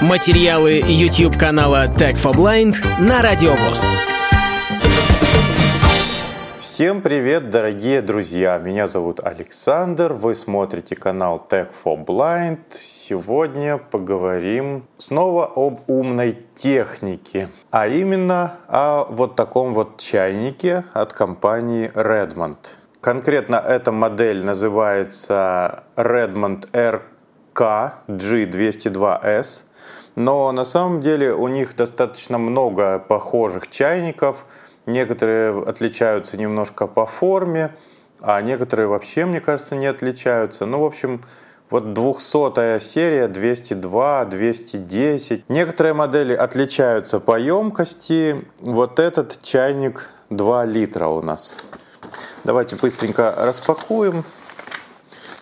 Материалы YouTube канала Tech for Blind на Радиовоз. Всем привет, дорогие друзья! Меня зовут Александр, вы смотрите канал Tech for Blind. Сегодня поговорим снова об умной технике, а именно о вот таком вот чайнике от компании Redmond. Конкретно эта модель называется Redmond RK G202S, но на самом деле у них достаточно много похожих чайников – Некоторые отличаются немножко по форме, а некоторые вообще, мне кажется, не отличаются. Ну, в общем, вот 200 серия, 202, 210. Некоторые модели отличаются по емкости. Вот этот чайник 2 литра у нас. Давайте быстренько распакуем.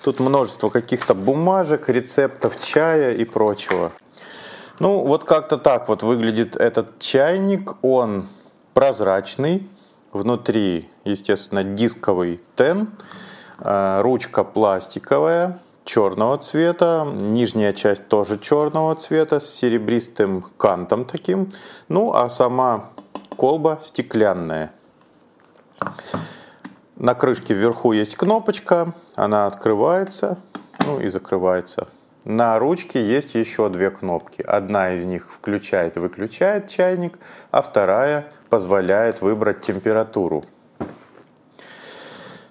Тут множество каких-то бумажек, рецептов чая и прочего. Ну, вот как-то так вот выглядит этот чайник. Он прозрачный, внутри, естественно, дисковый тен, э, ручка пластиковая, черного цвета, нижняя часть тоже черного цвета с серебристым кантом таким, ну а сама колба стеклянная. На крышке вверху есть кнопочка, она открывается, ну и закрывается. На ручке есть еще две кнопки. Одна из них включает и выключает чайник, а вторая позволяет выбрать температуру.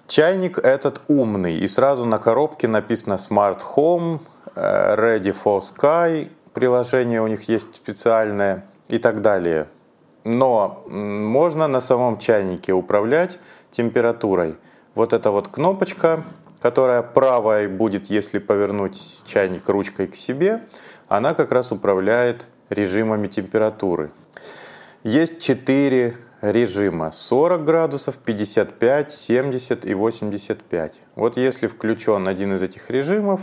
Чайник этот умный, и сразу на коробке написано Smart Home, э, Ready for Sky, приложение у них есть специальное и так далее. Но можно на самом чайнике управлять температурой. Вот эта вот кнопочка, которая правой будет, если повернуть чайник ручкой к себе, она как раз управляет режимами температуры. Есть четыре режима 40 градусов, 55, 70 и 85. Вот если включен один из этих режимов,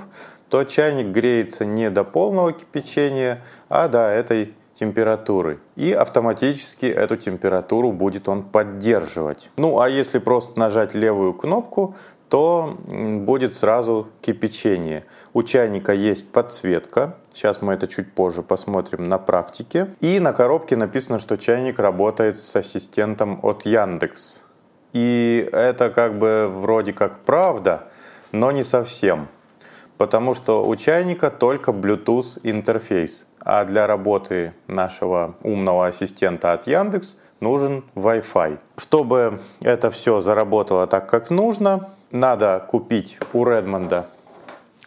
то чайник греется не до полного кипячения, а до этой температуры. И автоматически эту температуру будет он поддерживать. Ну а если просто нажать левую кнопку, то будет сразу кипячение. У чайника есть подсветка. Сейчас мы это чуть позже посмотрим на практике. И на коробке написано, что чайник работает с ассистентом от Яндекс. И это как бы вроде как правда, но не совсем. Потому что у чайника только Bluetooth интерфейс. А для работы нашего умного ассистента от Яндекс нужен Wi-Fi. Чтобы это все заработало так, как нужно, надо купить у Редмонда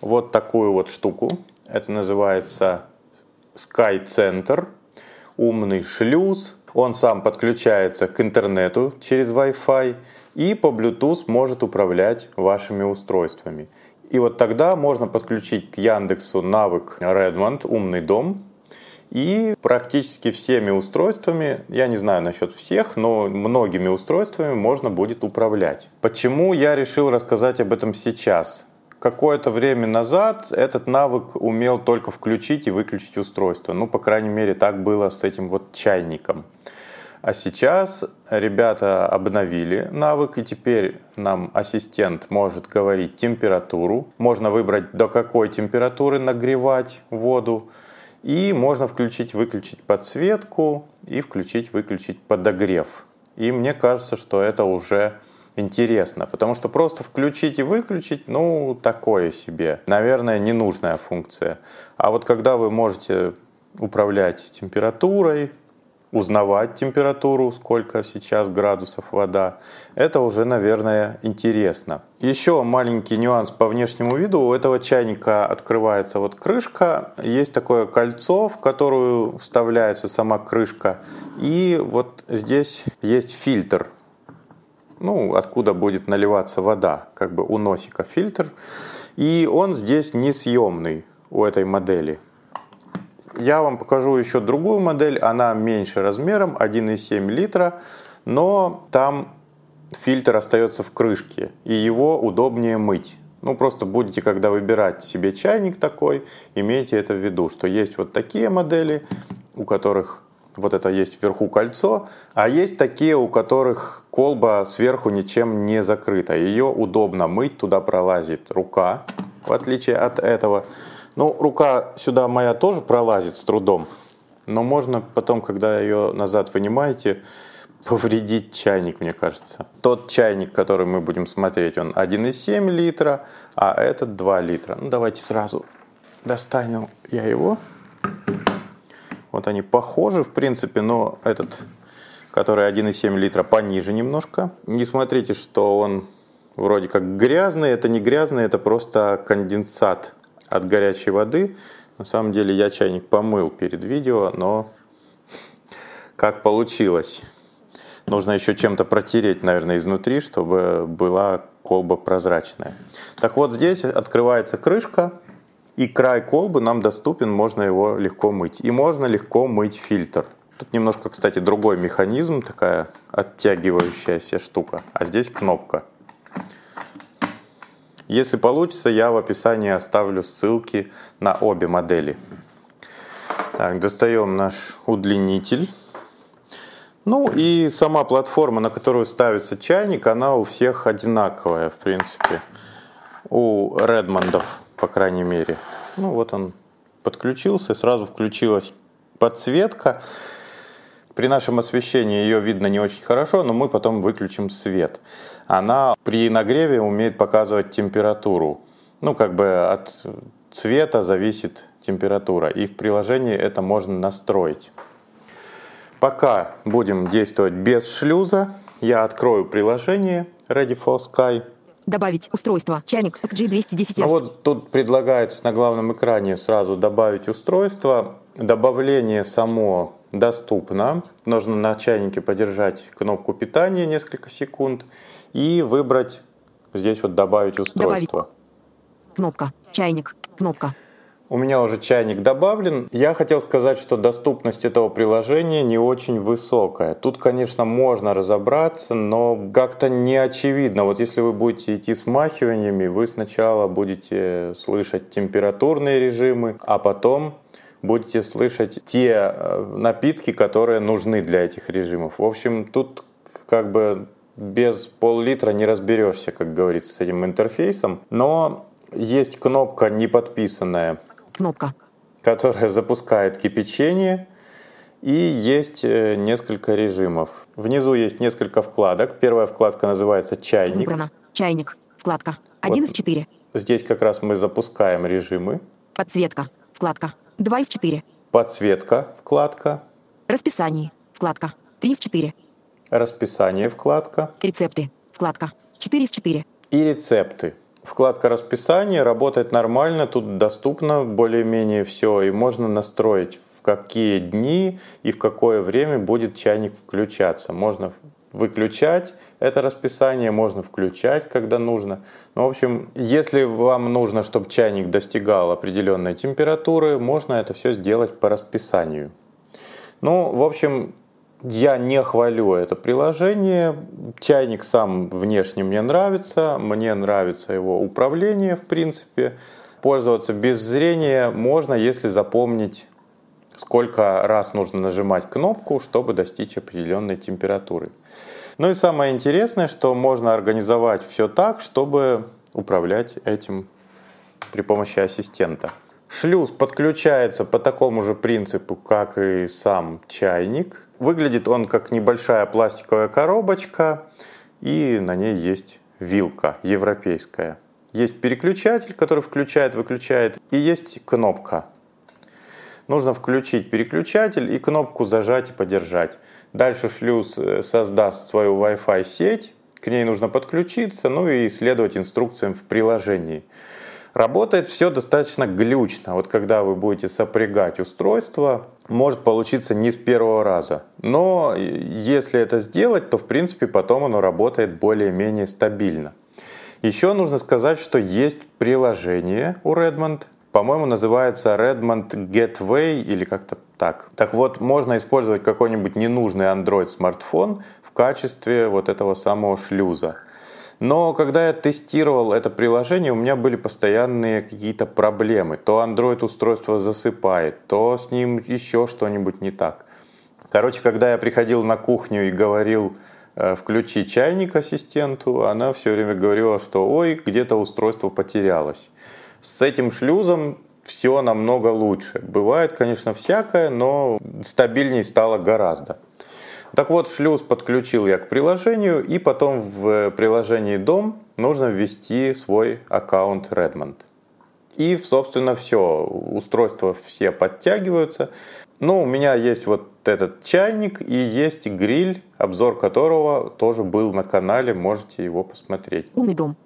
вот такую вот штуку. Это называется Sky Center, умный шлюз. Он сам подключается к интернету через Wi-Fi и по Bluetooth может управлять вашими устройствами. И вот тогда можно подключить к Яндексу навык Redmond «Умный дом», и практически всеми устройствами, я не знаю насчет всех, но многими устройствами можно будет управлять. Почему я решил рассказать об этом сейчас? Какое-то время назад этот навык умел только включить и выключить устройство. Ну, по крайней мере, так было с этим вот чайником. А сейчас ребята обновили навык, и теперь нам ассистент может говорить температуру. Можно выбрать, до какой температуры нагревать воду. И можно включить-выключить подсветку и включить-выключить подогрев. И мне кажется, что это уже интересно, потому что просто включить и выключить, ну, такое себе. Наверное, ненужная функция. А вот когда вы можете управлять температурой, узнавать температуру, сколько сейчас градусов вода. Это уже, наверное, интересно. Еще маленький нюанс по внешнему виду. У этого чайника открывается вот крышка. Есть такое кольцо, в которую вставляется сама крышка. И вот здесь есть фильтр. Ну, откуда будет наливаться вода. Как бы у носика фильтр. И он здесь несъемный у этой модели. Я вам покажу еще другую модель, она меньше размером, 1,7 литра, но там фильтр остается в крышке, и его удобнее мыть. Ну, просто будете, когда выбирать себе чайник такой, имейте это в виду, что есть вот такие модели, у которых вот это есть вверху кольцо, а есть такие, у которых колба сверху ничем не закрыта. Ее удобно мыть, туда пролазит рука, в отличие от этого. Ну, рука сюда моя тоже пролазит с трудом, но можно потом, когда ее назад вынимаете, повредить чайник, мне кажется. Тот чайник, который мы будем смотреть, он 1,7 литра, а этот 2 литра. Ну, давайте сразу достанем я его. Вот они похожи, в принципе, но этот, который 1,7 литра, пониже немножко. Не смотрите, что он вроде как грязный. Это не грязный, это просто конденсат от горячей воды. На самом деле я чайник помыл перед видео, но как получилось. Нужно еще чем-то протереть, наверное, изнутри, чтобы была колба прозрачная. Так вот, здесь открывается крышка, и край колбы нам доступен, можно его легко мыть. И можно легко мыть фильтр. Тут немножко, кстати, другой механизм, такая оттягивающаяся штука. А здесь кнопка. Если получится, я в описании оставлю ссылки на обе модели. Так, достаем наш удлинитель. Ну и сама платформа, на которую ставится чайник, она у всех одинаковая, в принципе. У Редмондов, по крайней мере. Ну вот он подключился, сразу включилась подсветка. При нашем освещении ее видно не очень хорошо, но мы потом выключим свет. Она при нагреве умеет показывать температуру. Ну, как бы от цвета зависит температура. И в приложении это можно настроить. Пока будем действовать без шлюза, я открою приложение Ready for Sky. Добавить устройство. Чайник G210S. Ну вот тут предлагается на главном экране сразу добавить устройство. Добавление само доступно. Нужно на чайнике подержать кнопку питания несколько секунд и выбрать здесь вот добавить устройство. Добавить. Кнопка. Чайник. Кнопка. У меня уже чайник добавлен. Я хотел сказать, что доступность этого приложения не очень высокая. Тут, конечно, можно разобраться, но как-то не очевидно. Вот если вы будете идти с махиваниями, вы сначала будете слышать температурные режимы, а потом будете слышать те э, напитки, которые нужны для этих режимов. В общем, тут как бы без пол-литра не разберешься, как говорится, с этим интерфейсом. Но есть кнопка не подписанная Кнопка. Которая запускает кипячение. И есть э, несколько режимов. Внизу есть несколько вкладок. Первая вкладка называется «Чайник». Выбрано. Чайник. Вкладка. 1 вот. из 4. Здесь как раз мы запускаем режимы. Подсветка. Вкладка. 2 из 4. Подсветка. Вкладка. Расписание. Вкладка. 3 из 4. Расписание. Вкладка. Рецепты. Вкладка. 4 из 4. И рецепты. Вкладка расписания работает нормально, тут доступно более-менее все, и можно настроить, в какие дни и в какое время будет чайник включаться. Можно выключать это расписание, можно включать, когда нужно. Ну, в общем, если вам нужно, чтобы чайник достигал определенной температуры, можно это все сделать по расписанию. Ну, в общем, я не хвалю это приложение. Чайник сам внешне мне нравится. Мне нравится его управление, в принципе. Пользоваться без зрения можно, если запомнить, сколько раз нужно нажимать кнопку, чтобы достичь определенной температуры. Ну и самое интересное, что можно организовать все так, чтобы управлять этим при помощи ассистента. Шлюз подключается по такому же принципу, как и сам чайник. Выглядит он как небольшая пластиковая коробочка, и на ней есть вилка европейская. Есть переключатель, который включает, выключает, и есть кнопка. Нужно включить переключатель и кнопку зажать и подержать. Дальше шлюз э, создаст свою Wi-Fi сеть, к ней нужно подключиться, ну и следовать инструкциям в приложении. Работает все достаточно глючно. Вот когда вы будете сопрягать устройство, может получиться не с первого раза. Но если это сделать, то в принципе потом оно работает более-менее стабильно. Еще нужно сказать, что есть приложение у Redmond, по-моему, называется Redmond Gateway или как-то так. Так вот, можно использовать какой-нибудь ненужный Android смартфон в качестве вот этого самого шлюза. Но когда я тестировал это приложение, у меня были постоянные какие-то проблемы. То Android устройство засыпает, то с ним еще что-нибудь не так. Короче, когда я приходил на кухню и говорил э, включи чайник ассистенту, она все время говорила, что ой, где-то устройство потерялось. С этим шлюзом все намного лучше. Бывает, конечно, всякое, но стабильней стало гораздо. Так вот, шлюз подключил я к приложению, и потом в приложении «Дом» нужно ввести свой аккаунт Redmond. И, собственно, все, устройства все подтягиваются. Ну, у меня есть вот этот чайник и есть гриль, обзор которого тоже был на канале, можете его посмотреть. Умный дом.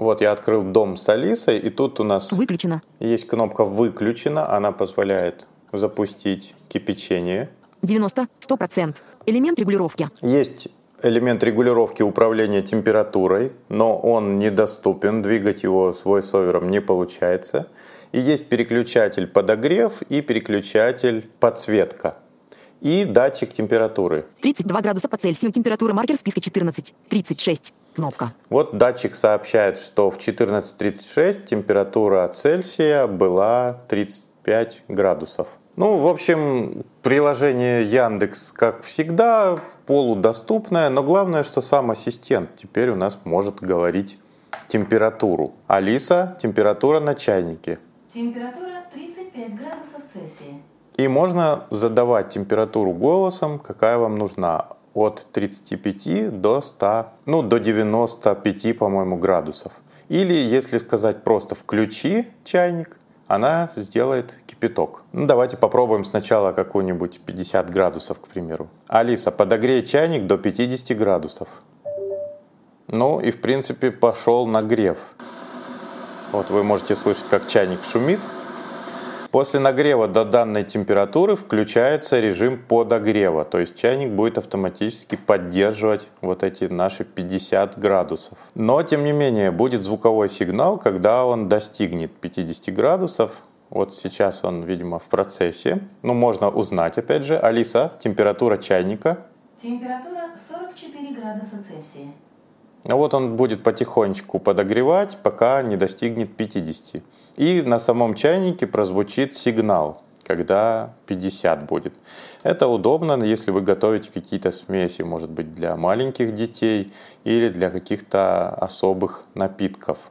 Вот я открыл дом с Алисой, и тут у нас Выключено. есть кнопка «Выключено», она позволяет запустить кипячение. 90. 100%. Элемент регулировки. Есть элемент регулировки управления температурой, но он недоступен, двигать его с voiceover не получается. И есть переключатель подогрев и переключатель подсветка. И датчик температуры. 32 градуса по Цельсию. Температура маркер в списке 14. 36. Кнопка. Вот датчик сообщает, что в 14.36 температура Цельсия была 35 градусов. Ну, в общем, приложение Яндекс, как всегда, полудоступное, но главное, что сам ассистент теперь у нас может говорить температуру. Алиса, температура на чайнике. Температура 35 градусов Цельсия. И можно задавать температуру голосом, какая вам нужна. От 35 до 100, ну до 95, по-моему, градусов. Или, если сказать просто «включи чайник», она сделает кипяток. Ну, давайте попробуем сначала какую-нибудь 50 градусов, к примеру. Алиса, подогрей чайник до 50 градусов. Ну и, в принципе, пошел нагрев. Вот вы можете слышать, как чайник шумит. После нагрева до данной температуры включается режим подогрева, то есть чайник будет автоматически поддерживать вот эти наши 50 градусов. Но тем не менее будет звуковой сигнал, когда он достигнет 50 градусов. Вот сейчас он, видимо, в процессе. Ну, можно узнать, опять же. Алиса, температура чайника. Температура 44 градуса Цельсия. А вот он будет потихонечку подогревать, пока не достигнет 50. И на самом чайнике прозвучит сигнал, когда 50 будет. Это удобно, если вы готовите какие-то смеси, может быть, для маленьких детей или для каких-то особых напитков.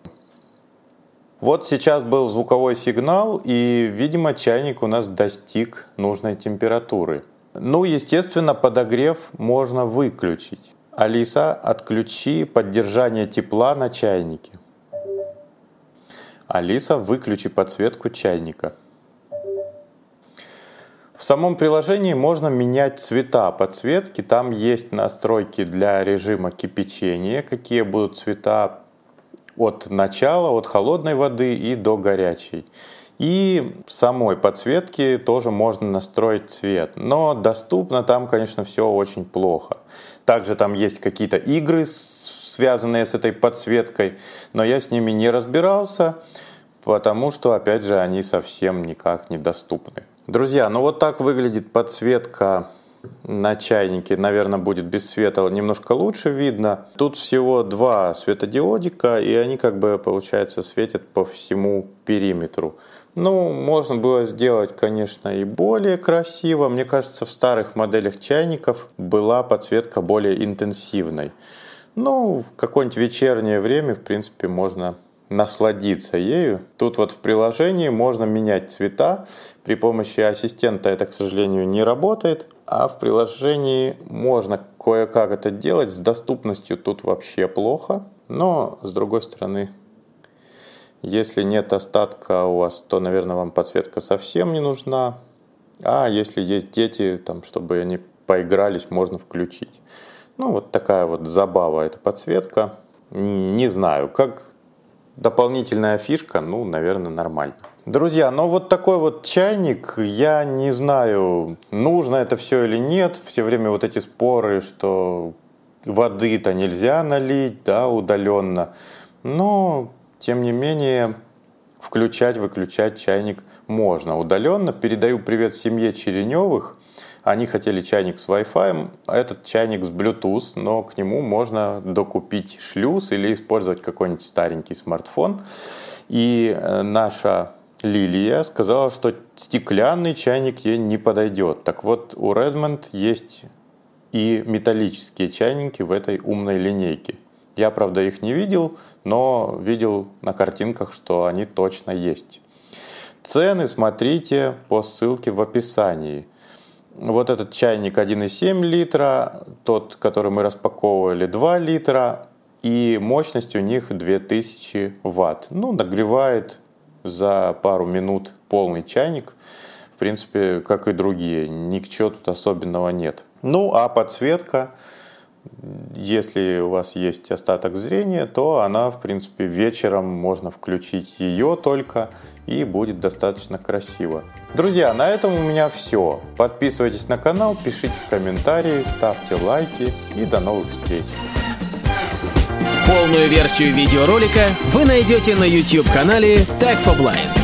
Вот сейчас был звуковой сигнал, и, видимо, чайник у нас достиг нужной температуры. Ну, естественно, подогрев можно выключить. Алиса, отключи поддержание тепла на чайнике. Алиса, выключи подсветку чайника. В самом приложении можно менять цвета подсветки. Там есть настройки для режима кипячения, какие будут цвета от начала, от холодной воды и до горячей. И самой подсветки тоже можно настроить цвет. Но доступно там, конечно, все очень плохо. Также там есть какие-то игры, связанные с этой подсветкой, но я с ними не разбирался, потому что, опять же, они совсем никак недоступны. Друзья, ну вот так выглядит подсветка на чайнике, наверное, будет без света немножко лучше видно. Тут всего два светодиодика, и они как бы, получается, светят по всему периметру. Ну, можно было сделать, конечно, и более красиво. Мне кажется, в старых моделях чайников была подсветка более интенсивной. Ну, в какое-нибудь вечернее время, в принципе, можно насладиться ею. Тут вот в приложении можно менять цвета. При помощи ассистента это, к сожалению, не работает. А в приложении можно кое-как это делать. С доступностью тут вообще плохо. Но, с другой стороны, если нет остатка у вас, то, наверное, вам подсветка совсем не нужна. А если есть дети, там, чтобы они поигрались, можно включить. Ну, вот такая вот забава, эта подсветка. Не знаю, как дополнительная фишка, ну, наверное, нормально. Друзья, ну вот такой вот чайник, я не знаю, нужно это все или нет. Все время вот эти споры, что воды-то нельзя налить, да, удаленно. Но тем не менее, включать, выключать чайник можно удаленно. Передаю привет семье Череневых. Они хотели чайник с Wi-Fi, этот чайник с Bluetooth, но к нему можно докупить шлюз или использовать какой-нибудь старенький смартфон. И э, наша Лилия сказала, что стеклянный чайник ей не подойдет. Так вот, у Redmond есть и металлические чайники в этой умной линейке. Я, правда, их не видел, но видел на картинках, что они точно есть. Цены смотрите по ссылке в описании. Вот этот чайник 1,7 литра, тот, который мы распаковывали, 2 литра, и мощность у них 2000 ватт. Ну, нагревает за пару минут полный чайник. В принципе, как и другие, ничего тут особенного нет. Ну, а подсветка, если у вас есть остаток зрения, то она, в принципе, вечером можно включить ее только, и будет достаточно красиво. Друзья, на этом у меня все. Подписывайтесь на канал, пишите комментарии, ставьте лайки и до новых встреч. Полную версию видеоролика вы найдете на YouTube-канале Tag for Blind.